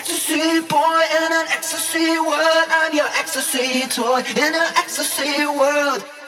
Ecstasy boy in an ecstasy world. I'm your ecstasy toy in an ecstasy world.